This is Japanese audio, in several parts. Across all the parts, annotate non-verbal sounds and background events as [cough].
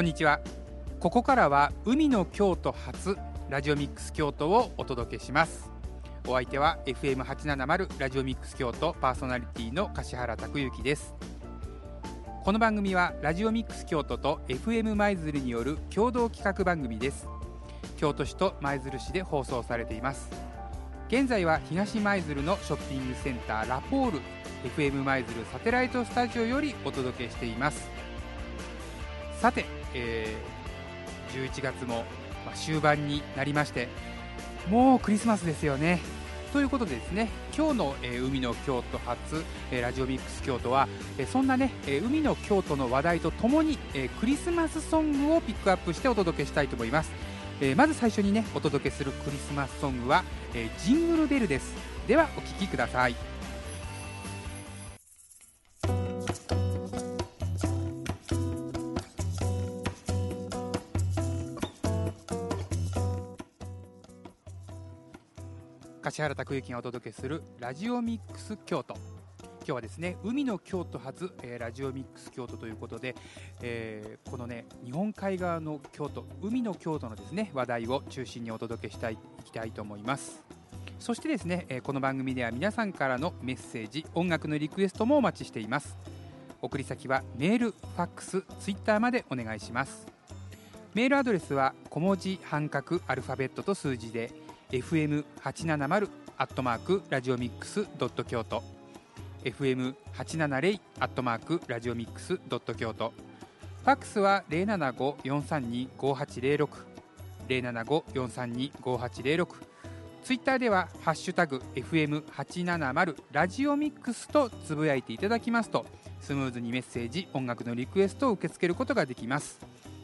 こんにちは。ここからは海の京都初ラジオミックス京都をお届けします。お相手は FM870 ラジオミックス京都パーソナリティの柏原拓之です。この番組はラジオミックス京都と FM 舞鶴による共同企画番組です。京都市と舞鶴市で放送されています。現在は東舞鶴のショッピングセンターラポール FM 舞鶴サテライトスタジオよりお届けしています。さて、えー、11月も終盤になりましてもうクリスマスですよね。ということでですね今日の、えー、海の京都初、えー、ラジオミックス京都は、えー、そんなね、え海の京都の話題とともに、えクリスマスソングをピックアップしてお届けしたいと思います、えまず最初にねお届けするクリスマスソングは、えジングルベルです。ではお聴きください。柏原拓之がお届けするラジオミックス京都。今日はですね海の京都発、えー、ラジオミックス京都ということで、えー、このね日本海側の京都海の京都のですね話題を中心にお届けしたいいきたいと思います。そしてですね、えー、この番組では皆さんからのメッセージ音楽のリクエストもお待ちしています。送り先はメールファックスツイッターまでお願いします。メールアドレスは小文字半角アルファベットと数字で FM870 アットマークラジオミックスドット京都 FM870 アットマークラジオミックスドット京都ファックスは075-432-5806 075-432-5806ツイッターでは「ハッシュタグ #FM870 ラジオミックス」とつぶやいていただきますとスムーズにメッセージ音楽のリクエストを受け付けることができます。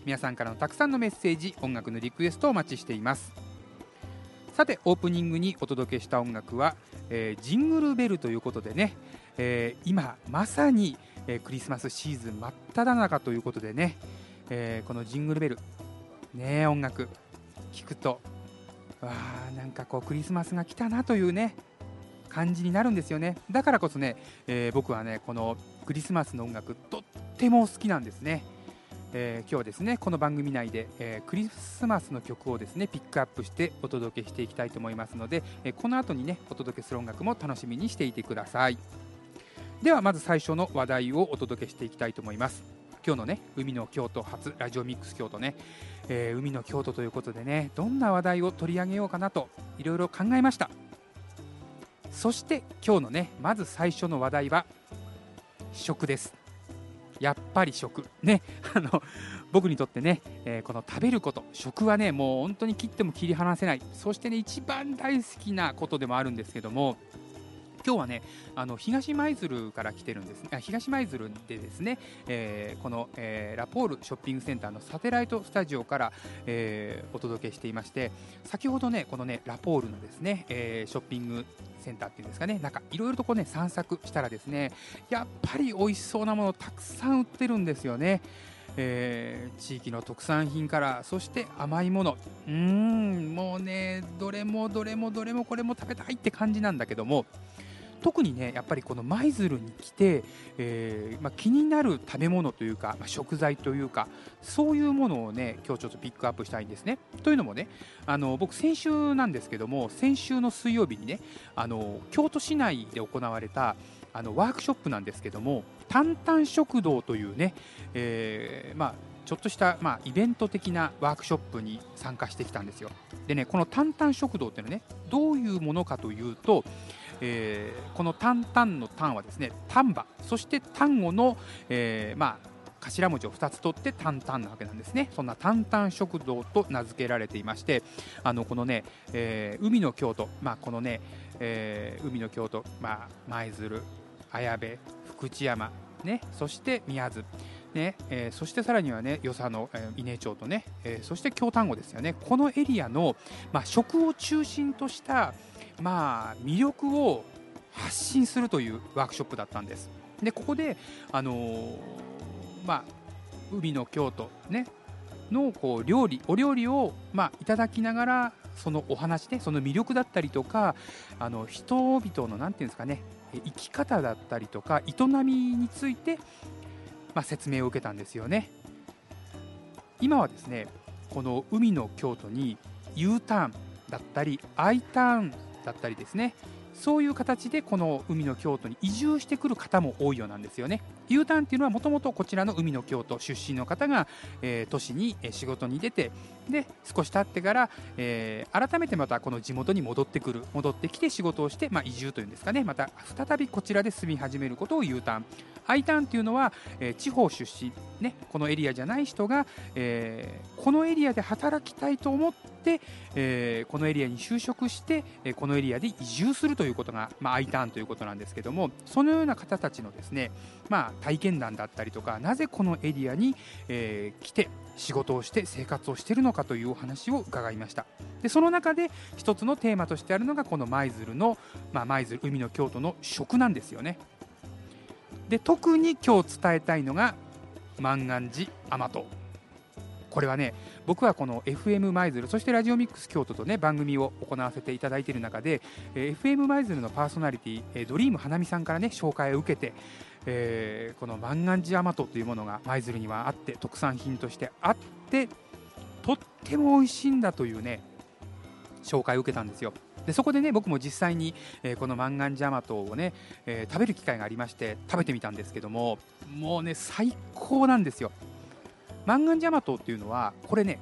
皆さんからのたくさんのメッセージ音楽のリクエストをお待ちしています。さてオープニングにお届けした音楽は、えー、ジングルベルということでね、えー、今まさに、えー、クリスマスシーズン真っ只中ということでね、えこのジングルベルね音楽聴くとわあなんかこうクリスマスが来たなというね感じになるんですよね。だからこそね、え僕はねこのクリスマスの音楽とっても好きなんですね。えー、今日はですねこの番組内で、えー、クリスマスの曲をですねピックアップしてお届けしていきたいと思いますので、えー、この後にねお届けする音楽も楽しみにしていてください。ではまず最初の話題をお届けしていきたいと思います。今日のね海の京都初ラジオミックス京都ね、え海の京都ということでねどんな話題を取り上げようかなといろいろ考えました。そして今日のねまず最初の話題は食です。やっぱり食。ね [laughs] あの僕にとってね、えー、この食べること。食はねもう本当に切っても切り離せない。そしてね一番大好きなことでもあるんですけども今日はねあの東舞鶴から来てるんですね東舞鶴でですね、えー、この、えー、ラポールショッピングセンターのサテライトスタジオから、えー、お届けしていまして先ほどねこのねラポールのですね、えショッピングセンターっていうんですかねなんかいろいろとこうね散策したらですねやっぱり美味しそうなものたくさん売ってるんですよね。えー、地域の特産品からそして甘いものうんもうねどれもどれもどれもこれも食べたいって感じなんだけども特にねやっぱりこの舞鶴に来て、えー、まあ、気になる食べ物というか、まあ、食材というかそういうものをね今日ちょっとピックアップしたいんですね。というのもねあの僕先週なんですけども先週の水曜日にねあの京都市内で行われたあのワークショップなんですけども「タンタン食堂」というね、えー、まあちょっとした、まあ、イベント的なワークショップに参加してきたんですよ。でね、このタンタン食堂っていうのはね、どういうものかというと、えー、このタンタンのタンはですね丹波そして丹後の、えー、まあ頭文字を2つ取ってタンタンなわけなんですね。そんなタンタン食堂と名付けられていましてあのこのね、えー、海の京都、まあ、このね、えー、海の京都、まあ、舞鶴綾部福知山、ね、そして宮津ねえー、そしてさらにはね与謝野、えー、伊根町とね、えー、そして京丹後ですよね。このエリアの、まあ、食を中心とした、まあ、魅力を発信するというワークショップだったんです。でここで、あのー、まあ、海の京都、ね、のこう料理お料理を、まあ、いただきながらそのお話ねその魅力だったりとかあの人々の何て言うんですかね生き方だったりとか営みについて、まあ、説明を受けたんですよね。今はですねこの海の京都に U ターンだったり I ターンだったりですねそういう形でこの海の京都に移住してくる方も多いようなんですよね。U ターンっていうのはもともとこちらの海の京都出身の方が、えー、都市に仕事に出てで少し経ってから、えー、改めてまたこの地元に戻ってくる戻ってきて仕事をして、まあ、移住というんですかねまた再びこちらで住み始めることを U ターン I ターンっていうのは、えー、地方出身、ね、このエリアじゃない人が、えー、このエリアで働きたいと思って、えー、このエリアに就職して、えこのエリアで移住するということが、まあ、I ターンということなんですけどもそのような方たちのですね、まあ、体験談だったりとかなぜこのエリアに、え来て仕事をして生活をしているのかというお話を伺いました。でその中で一つのテーマとしてあるのがこの舞鶴の、まあ、舞鶴海の京都の食なんですよね。で特に今日伝えたいのが万願寺甘党これはね僕はこの FM 舞鶴そしてラジオミックス京都とね番組を行わせていただいている中で、え FM 舞鶴のパーソナリティ、えドリーム花見さんからね紹介を受けて、えー、この万願寺甘党というものが舞鶴にはあって特産品としてあってとっても美味しいんだというね紹介を受けたんですよ。でそこでね僕も実際に、えー、この万願寺甘党をね、えー、食べる機会がありまして食べてみたんですけどももうね最高なんですよ。万願寺甘党っていうのはこれね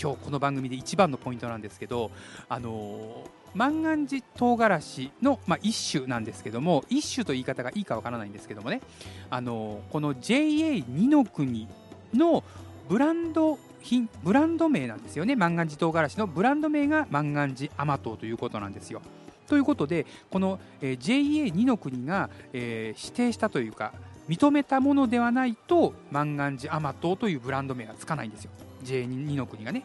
今日この番組で一番のポイントなんですけどあの万願寺唐辛子の、まあ、一種なんですけども一種と言い方がいいかわからないんですけどもねあのこの JA2 の国のブランド品ブランド名なんですよね万願寺唐辛子のブランド名が万願寺甘党ということなんですよ。ということでこの、えー、JA2 の国が、えー、指定したというか認めたものではないと万願寺甘党というブランド名がつかないんですよ JA2 の国がね。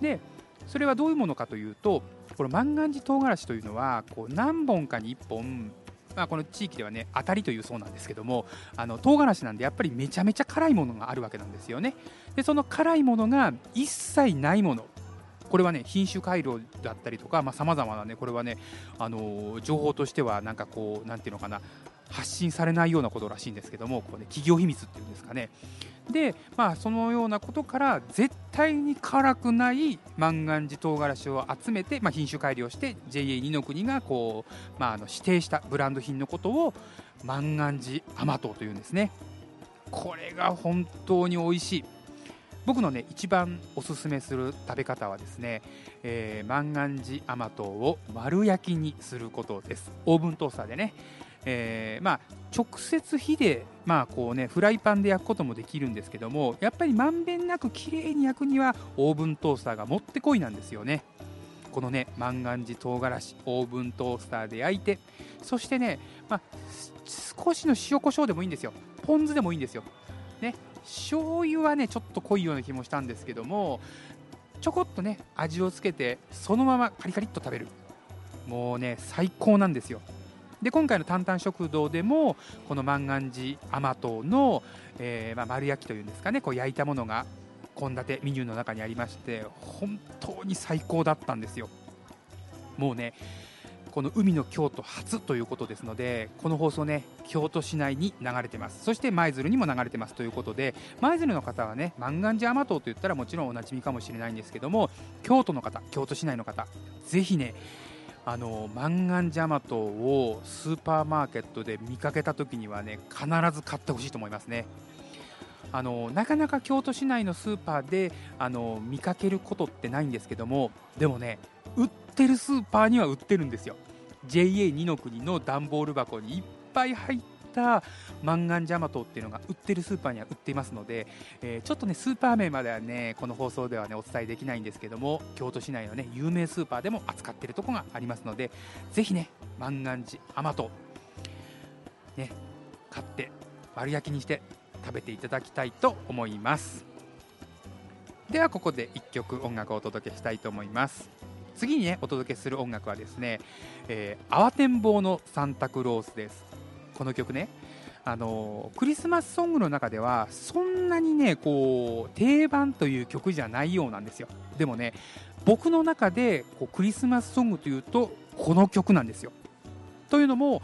でそれはどういうものかというとこの万願寺唐辛子というのはこう何本かに1本まあ、この地域ではね当たりというそうなんですけどもあの唐辛子なんでやっぱりめちゃめちゃ辛いものがあるわけなんですよね。でその辛いものが一切ないもの。これはね品種改良だったりとかさまざ、まなねこれはねあの情報としてはなんかこうなんていうのかな発信されないようなことらしいんですけどもこう、ね、企業秘密っていうんですかね。で、まあ、そのようなことから絶対に辛くない万願寺唐辛子を集めて、まあ、品種改良して JA2 の国がこう、まあ、あの指定したブランド品のことを万願寺甘党というんですね。これが本当に美味しい。僕のね一番おすすめする食べ方はですね、えー、万願寺甘党を丸焼きにすることです。オーブントースターでねえー、まあ、直接火で、まあこうね、フライパンで焼くこともできるんですけどもやっぱりまんべんなく綺麗に焼くにはオーブントースターがもってこいなんですよね。このね万願寺唐辛子オーブントースターで焼いてそしてね、まあ、少しの塩コショウでもいいんですよ。ポン酢でもいいんですよ。ね醤油はねちょっと濃いような気もしたんですけどもちょこっとね味をつけてそのままカリカリっと食べる。もうね最高なんですよ。で今回の「タンタン食堂」でもこの万願寺甘党の、えー、まあ、丸焼きというんですかねこう焼いたものが献立メニューの中にありまして本当に最高だったんですよ。もうねこの海の京都初ということですのでこの放送ね京都市内に流れてます。そして舞鶴にも流れてますということで舞鶴の方はね万願寺甘党といったらもちろんおなじみかもしれないんですけども京都の方京都市内の方ぜひねあのマンガンジャマトをスーパーマーケットで見かけた時にはね必ず買ってほしいと思いますね。あのなかなか京都市内のスーパーであの見かけることってないんですけどもでもね売ってるスーパーには売ってるんですよ。JA2 の国の段ボール箱にいっぱい入ったマンガンジャマトっていうのが売ってるスーパーには売っていますので、えー、ちょっとねスーパー名まではねこの放送ではねお伝えできないんですけども京都市内のね有名スーパーでも扱ってるとこがありますのでぜひねマンガンジアマトね買って丸焼きにして食べていただきたいと思います。ではここで1曲音楽をお届けしたいと思います。次にねお届けする音楽はですね、えー、慌てんぼうのサンタクロースです。この曲ね。あのクリスマスソングの中ではそんなにねこう定番という曲じゃないようなんですよ。でもね僕の中でこうクリスマスソングというとこの曲なんですよ。というのも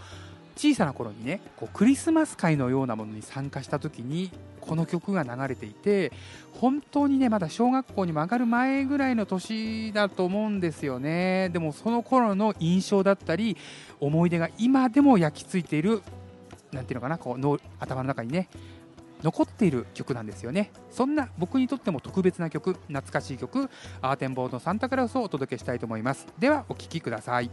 小さな頃にねこうクリスマス会のようなものに参加した時にこの曲が流れていて本当にねまだ小学校にも上がる前ぐらいの年だと思うんですよね。でもその頃の印象だったり思い出が今でも焼き付いているなんていうのかなこうの頭の中にね残っている曲なんですよね。そんな僕にとっても特別な曲懐かしい曲アーテンボードサンタクラウスをお届けしたいと思います。ではお聴きください。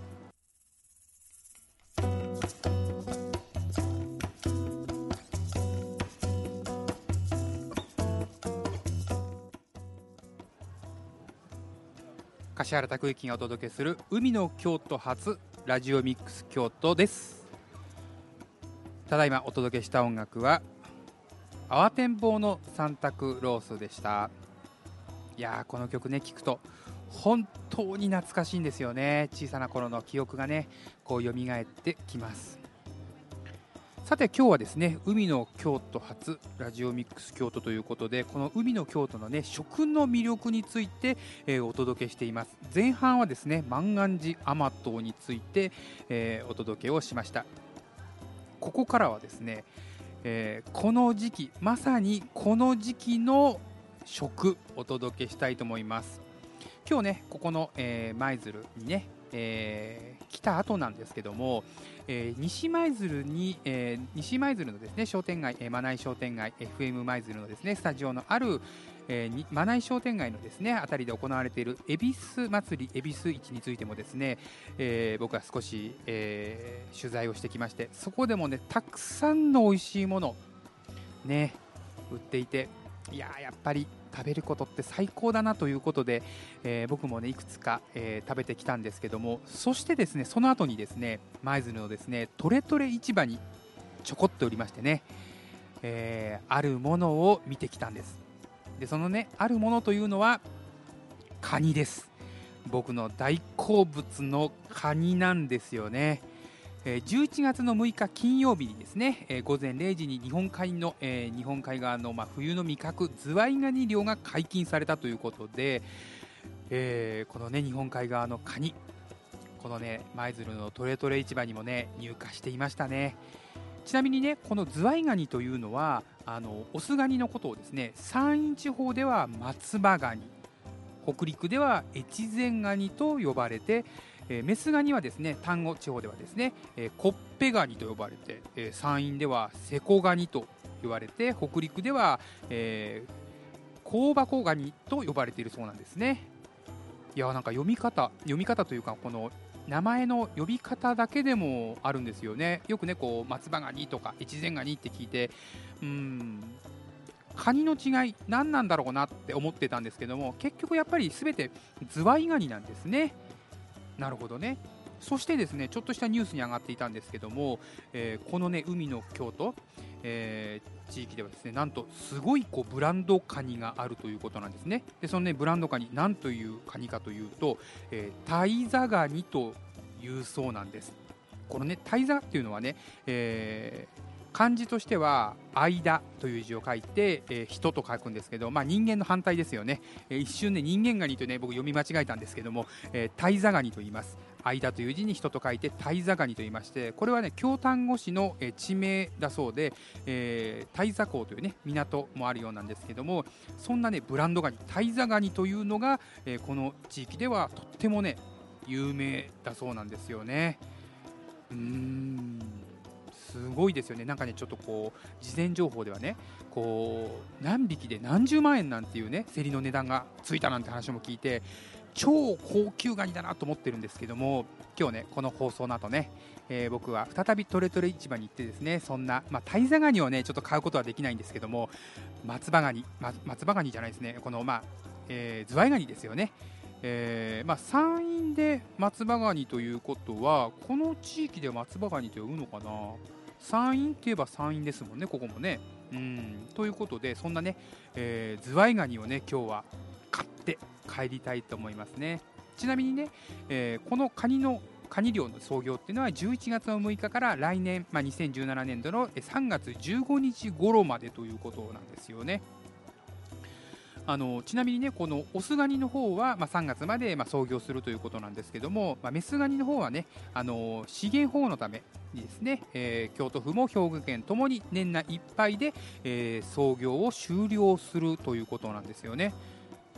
柏原拓之がお届けする海の京都発ラジオミックス京都です。ただいまお届けした音楽は慌てんぼうのサンタクロースでした。いやこの曲ね聴くと本当に懐かしいんですよね。小さな頃の記憶がねこう蘇ってきます。さて今日はですね海の京都初ラジオミックス京都ということでこの海の京都のね食の魅力について、えー、お届けしています。前半はですね万願寺甘党について、えー、お届けをしました。ここからはですね、えー、この時期まさにこの時期の食お届けしたいと思います。今日ねここの舞鶴、にね、えー、来た後なんですけども、えー、西舞鶴に、えー、西舞鶴のですね商店街、えー、真内商店街 FM 舞鶴のですねスタジオのある、えー、真内商店街のですねあたりで行われている恵比寿祭り恵比寿市についてもですね、えー、僕は少し、えー、取材をしてきましてそこでもねたくさんの美味しいものね売っていていややっぱり食べることって最高だなということで、えー、僕もねいくつか、えー、食べてきたんですけどもそしてですねその後にですね舞鶴のですねトレトレ市場にちょこっとおりましてね、えー、あるものを見てきたんです。でそのねあるものというのはカニです。僕の大好物のカニなんですよね。11月の6日金曜日にですね午前0時に日本海の日本海側のま冬の味覚ズワイガニ漁が解禁されたということで、えー、このね日本海側のカニこのね舞鶴のトレトレ市場にもね入荷していましたね。ちなみにねこのズワイガニというのはあのオスガニのことをですね山陰地方では松葉ガニ北陸では越前ガニと呼ばれて、えー、メスガニはですね丹後地方ではですね、えー、コッペガニと呼ばれて、えー、山陰ではセコガニと言われて北陸では、えー、香箱ガニと呼ばれているそうなんですね。いやなんか読み方読み方というかこの名前の呼び方だけでもあるんですよね。よくねこう松葉ガニとか越前ガニって聞いてうんカニの違い何なんだろうなって思ってたんですけども結局やっぱり全てズワイガニなんですね。なるほどね。そしてですねちょっとしたニュースに上がっていたんですけども、えー、このね海の京都、えー、地域ではですねなんとすごいこうブランドカニがあるということなんですね。でそのねブランドカニ何というカニかというと、えー、タイザガニというそうなんです。このねタイザっていうのはね、えー漢字としては「間」という字を書いて「えー、人」と書くんですけど、まあ、人間の反対ですよね、えー、一瞬ね人間ガニとね僕読み間違えたんですけども「えー、タイザガニ」と言います。間という字に人と書いてタイザガニと言いましてこれはね京丹後市の、え、地名だそうで、えー、タイザ港というね港もあるようなんですけどもそんなねブランドガニタイザガニというのが、えー、この地域ではとってもね有名だそうなんですよね。うーん。すごいですよね、なんかね、ちょっとこう、事前情報ではね、こう、何匹で何十万円なんていうね、競りの値段がついたなんて話も聞いて、超高級ガニだなと思ってるんですけども、今日ね、この放送の後ね、えー、僕は再びトレトレ市場に行ってですね、そんな、まあ、タイザガニをね、ちょっと買うことはできないんですけども、松葉ガニ、ま、松葉ガニじゃないですね、この、まあ、えー、ズワイガニですよね。えーまあ、山陰で松葉ガニということはこの地域で松葉ガニと呼ぶのかな？山陰って言えば山陰ですもんね、ここもね。うんということで、そんなね、えー、ズワイガニをね、今日は買って帰りたいと思いますね。ちなみにね、えー、このカニのカニ漁の創業っていうのは11月の6日から来年、まあ、2017年度の3月15日頃までということなんですよね。あのちなみにねこのオスガニの方は、まあ、3月まで、まあ、創業するということなんですけども、まあ、メスガニの方はねあの資源保護のためにですね、えー、京都府も兵庫県ともに年内いっぱいで、えー、創業を終了するということなんですよね。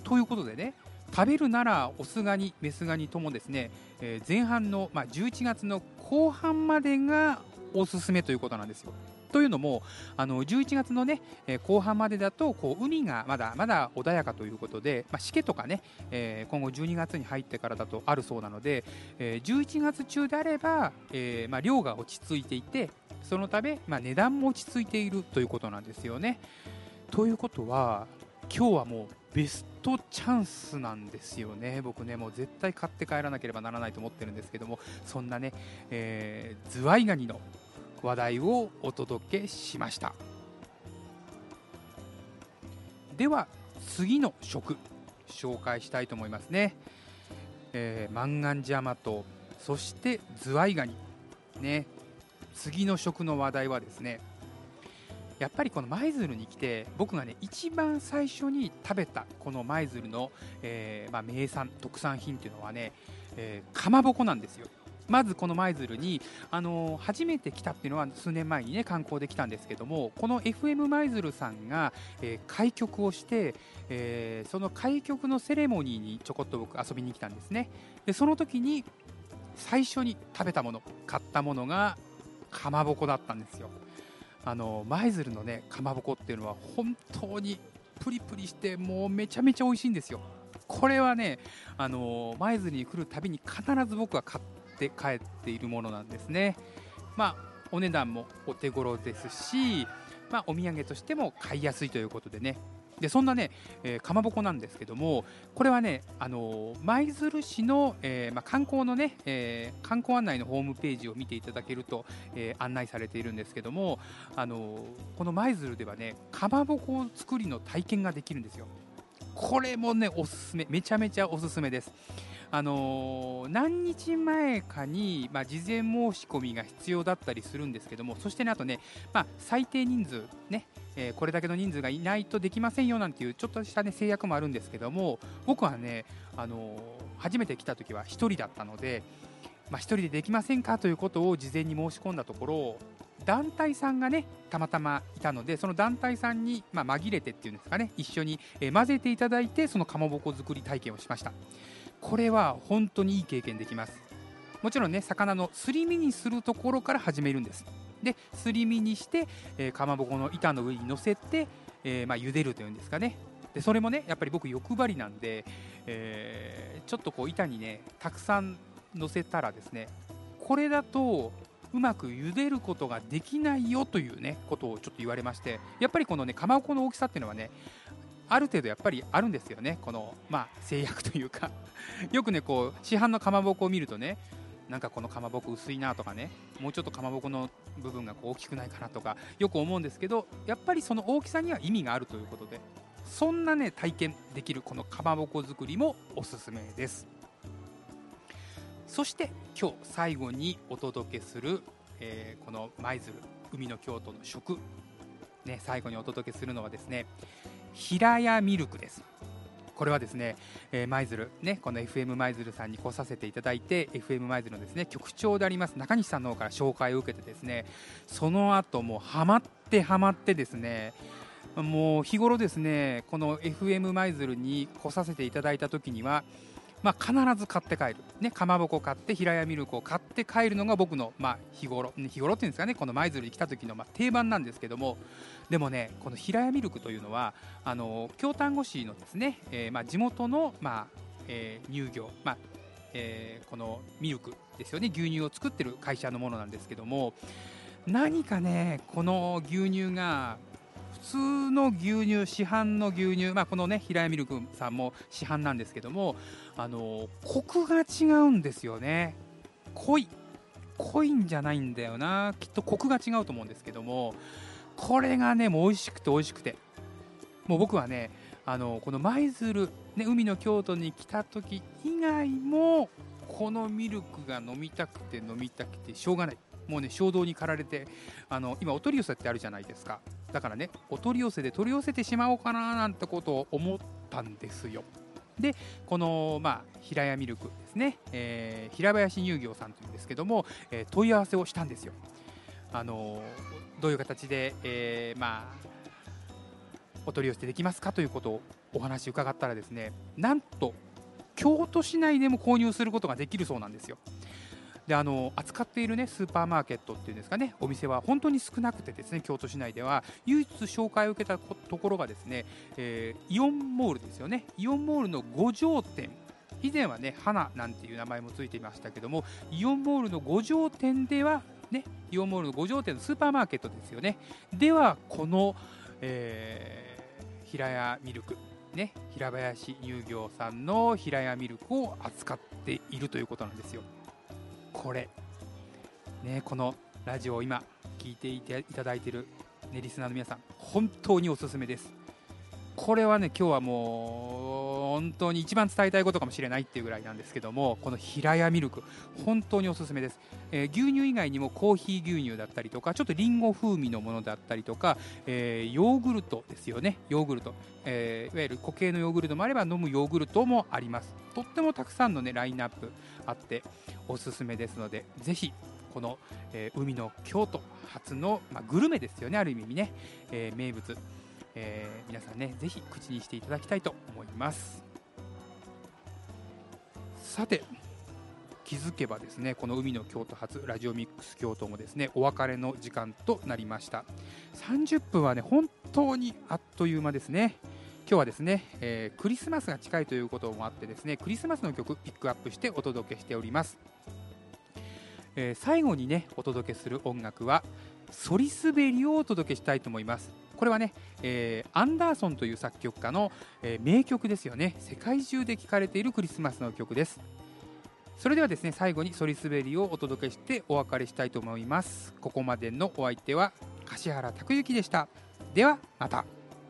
ということでね食べるならオスガニメスガニともですね、えー、前半の、まあ、11月の後半までがおすすめということなんですよ。というのもあの11月の、ねえ、後半までだとこう海がまだまだ穏やかということで、まあ、しけとかね、えー、今後12月に入ってからだとあるそうなので、えー、11月中であれば、えーまあ、量が落ち着いていてそのため、まあ、値段も落ち着いているということなんですよね。ということは今日はもうベストチャンスなんですよね、僕ね、もう絶対買って帰らなければならないと思ってるんですけども、そんなね、えー、ズワイガニの話題をお届けしました。では次の食紹介したいと思いますね、えー、マンガンジャマトそしてズワイガニ。ね次の食の話題はですねやっぱりこの舞鶴に来て僕がね一番最初に食べたこの舞鶴の、えー、まあ、名産特産品っていうのはね、えー、かまぼこなんですよ。まずこの舞鶴に、あの初めて来たっていうのは数年前にね観光で来たんですけどもこの FM 舞鶴さんが、えー、開局をして、えー、その開局のセレモニーにちょこっと僕遊びに来たんですね。でその時に最初に食べたもの買ったものがかまぼこだったんですよ。あの舞鶴のねかまぼこっていうのは本当にプリプリしてもうめちゃめちゃ美味しいんですよこれはねあの舞鶴に来るたびに必ず僕は買って帰っているものなんですね。まあ、お値段もお手頃ですし、まあ、お土産としても買いやすいということでねでそんなね、えー、かまぼこなんですけどもこれはね舞、あの鶴市の、えー、まあ、観光のね、えー、観光案内のホームページを見ていただけると、え案内されているんですけども、あのこの舞鶴ではねかまぼこ作りの体験ができるんですよ。これもねおすすめ。めちゃめちゃおすすめです。あのー、何日前かに、まあ、事前申し込みが必要だったりするんですけどもそしてねあとね、まあ、最低人数ね、えー、これだけの人数がいないとできませんよなんていうちょっとした、ね、制約もあるんですけども僕はね、あの、初めて来た時は1人だったので、まあ、1人でできませんかということを事前に申し込んだところ団体さんがねたまたまいたのでその団体さんに、まあ、紛れてっていうんですかね一緒に、え混ぜていただいてそのかまぼこ作り体験をしました。これは本当にいい経験できます。もちろんね魚のすり身にするところから始めるんです。ですり身にして、えー、かまぼこの板の上に乗せて、えー、まあ、茹でるというんですかね。でそれもねやっぱり僕欲張りなんで、えー、ちょっとこう板にねたくさん乗せたらですねこれだとうまく茹でることができないよというねことをちょっと言われましてやっぱりこのねかまぼこの大きさっていうのはねある程度やっぱりあるんですよね。この、まあ、制約というか。[laughs] よくねこう市販のかまぼこを見るとねなんかこのかまぼこ薄いなとかねもうちょっとかまぼこの部分がこう大きくないかなとかよく思うんですけどやっぱりその大きさには意味があるということでそんなね体験できるこのかまぼこ作りもおすすめです。そして今日最後にお届けする、えー、この舞鶴海の京都の食ね最後にお届けするのはですね平屋ミルクです。これはですね、えー、舞鶴ねこの FM 舞鶴さんに来させていただいて FM 舞鶴のですね局長であります中西さんの方から紹介を受けてですねその後もうハマってハマってですねもう日頃ですねこの FM 舞鶴に来させていただいた時にはまあ、必ず買って帰る、ね、かまぼこ買って平屋ミルクを買って帰るのが僕の、まあ、日頃日頃っていうんですかねこの舞鶴に来た時の、まあ、定番なんですけども。でもねこの平屋ミルクというのはあの京丹後市のですね、えー、まあ、地元の、まあえー、乳業、まあえー、このミルクですよね牛乳を作ってる会社のものなんですけども何かねこの牛乳が通の牛乳市販の牛乳、まあ、このね平屋ミルクさんも市販なんですけどもあのコクが違うんですよね。濃い濃いんじゃないんだよな。きっとコクが違うと思うんですけどもこれがねもう美味しくて美味しくて。もう僕はねあのこの舞鶴、ね、海の京都に来た時以外もこのミルクが飲みたくて飲みたくてしょうがない。もうね衝動に駆られてあの今お取り寄せってあるじゃないですか。だからねお取り寄せで取り寄せてしまおうかななんてことを思ったんですよ。でこの、まあ、平屋ミルクですね、えー、平林乳業さんというんですけども、えー、問い合わせをしたんですよ。あのどういう形で、えー、まあお取り寄せできますかということをお話伺ったらですねなんと京都市内でも購入することができるそうなんですよ。であの扱っている、ね、スーパーマーケットっていうんですかねお店は本当に少なくてですね京都市内では唯一紹介を受けたところがですね、えー、イオンモールですよね。イオンモールの五条店。以前はね花なんていう名前もついていましたけどもイオンモールの五条店ではねイオンモールの五条店のスーパーマーケットですよね。ではこの、えー、平屋ミルクね、平林乳業さんの平屋ミルクを扱っているということなんですよ。これ、ね、このラジオを今聞いていただいている、ね、リスナーの皆さん本当におすすめです。これはね今日はもう本当に一番伝えたいことかもしれないっていうぐらいなんですけどもこの平屋ミルク本当におすすめです、えー、牛乳以外にもコーヒー牛乳だったりとかちょっとりんご風味のものだったりとか、えー、ヨーグルトですよね。ヨーグルト、えー、いわゆる固形のヨーグルトもあれば飲むヨーグルトもあります。とってもたくさんのねラインナップあっておすすめですのでぜひこの、えー、海の京都初の、まあ、グルメですよねある意味ね、えー、名物。えー、皆さんねぜひ口にしていただきたいと思います。さて気づけばですねこの海の京都発ラジオミックス京都もですねお別れの時間となりました。30分はね本当にあっという間ですね。今日はですね、えー、クリスマスが近いということもあってですねクリスマスの曲ピックアップしてお届けしております、えー、最後にねお届けする音楽はソリスベリをお届けしたいと思います。これはね、えー、アンダーソンという作曲家の、えー、名曲ですよね。世界中で聴かれているクリスマスの曲です。それではですね最後にソリスベリをお届けしてお別れしたいと思います。ここまでのお相手は柏原拓之でした。ではまた。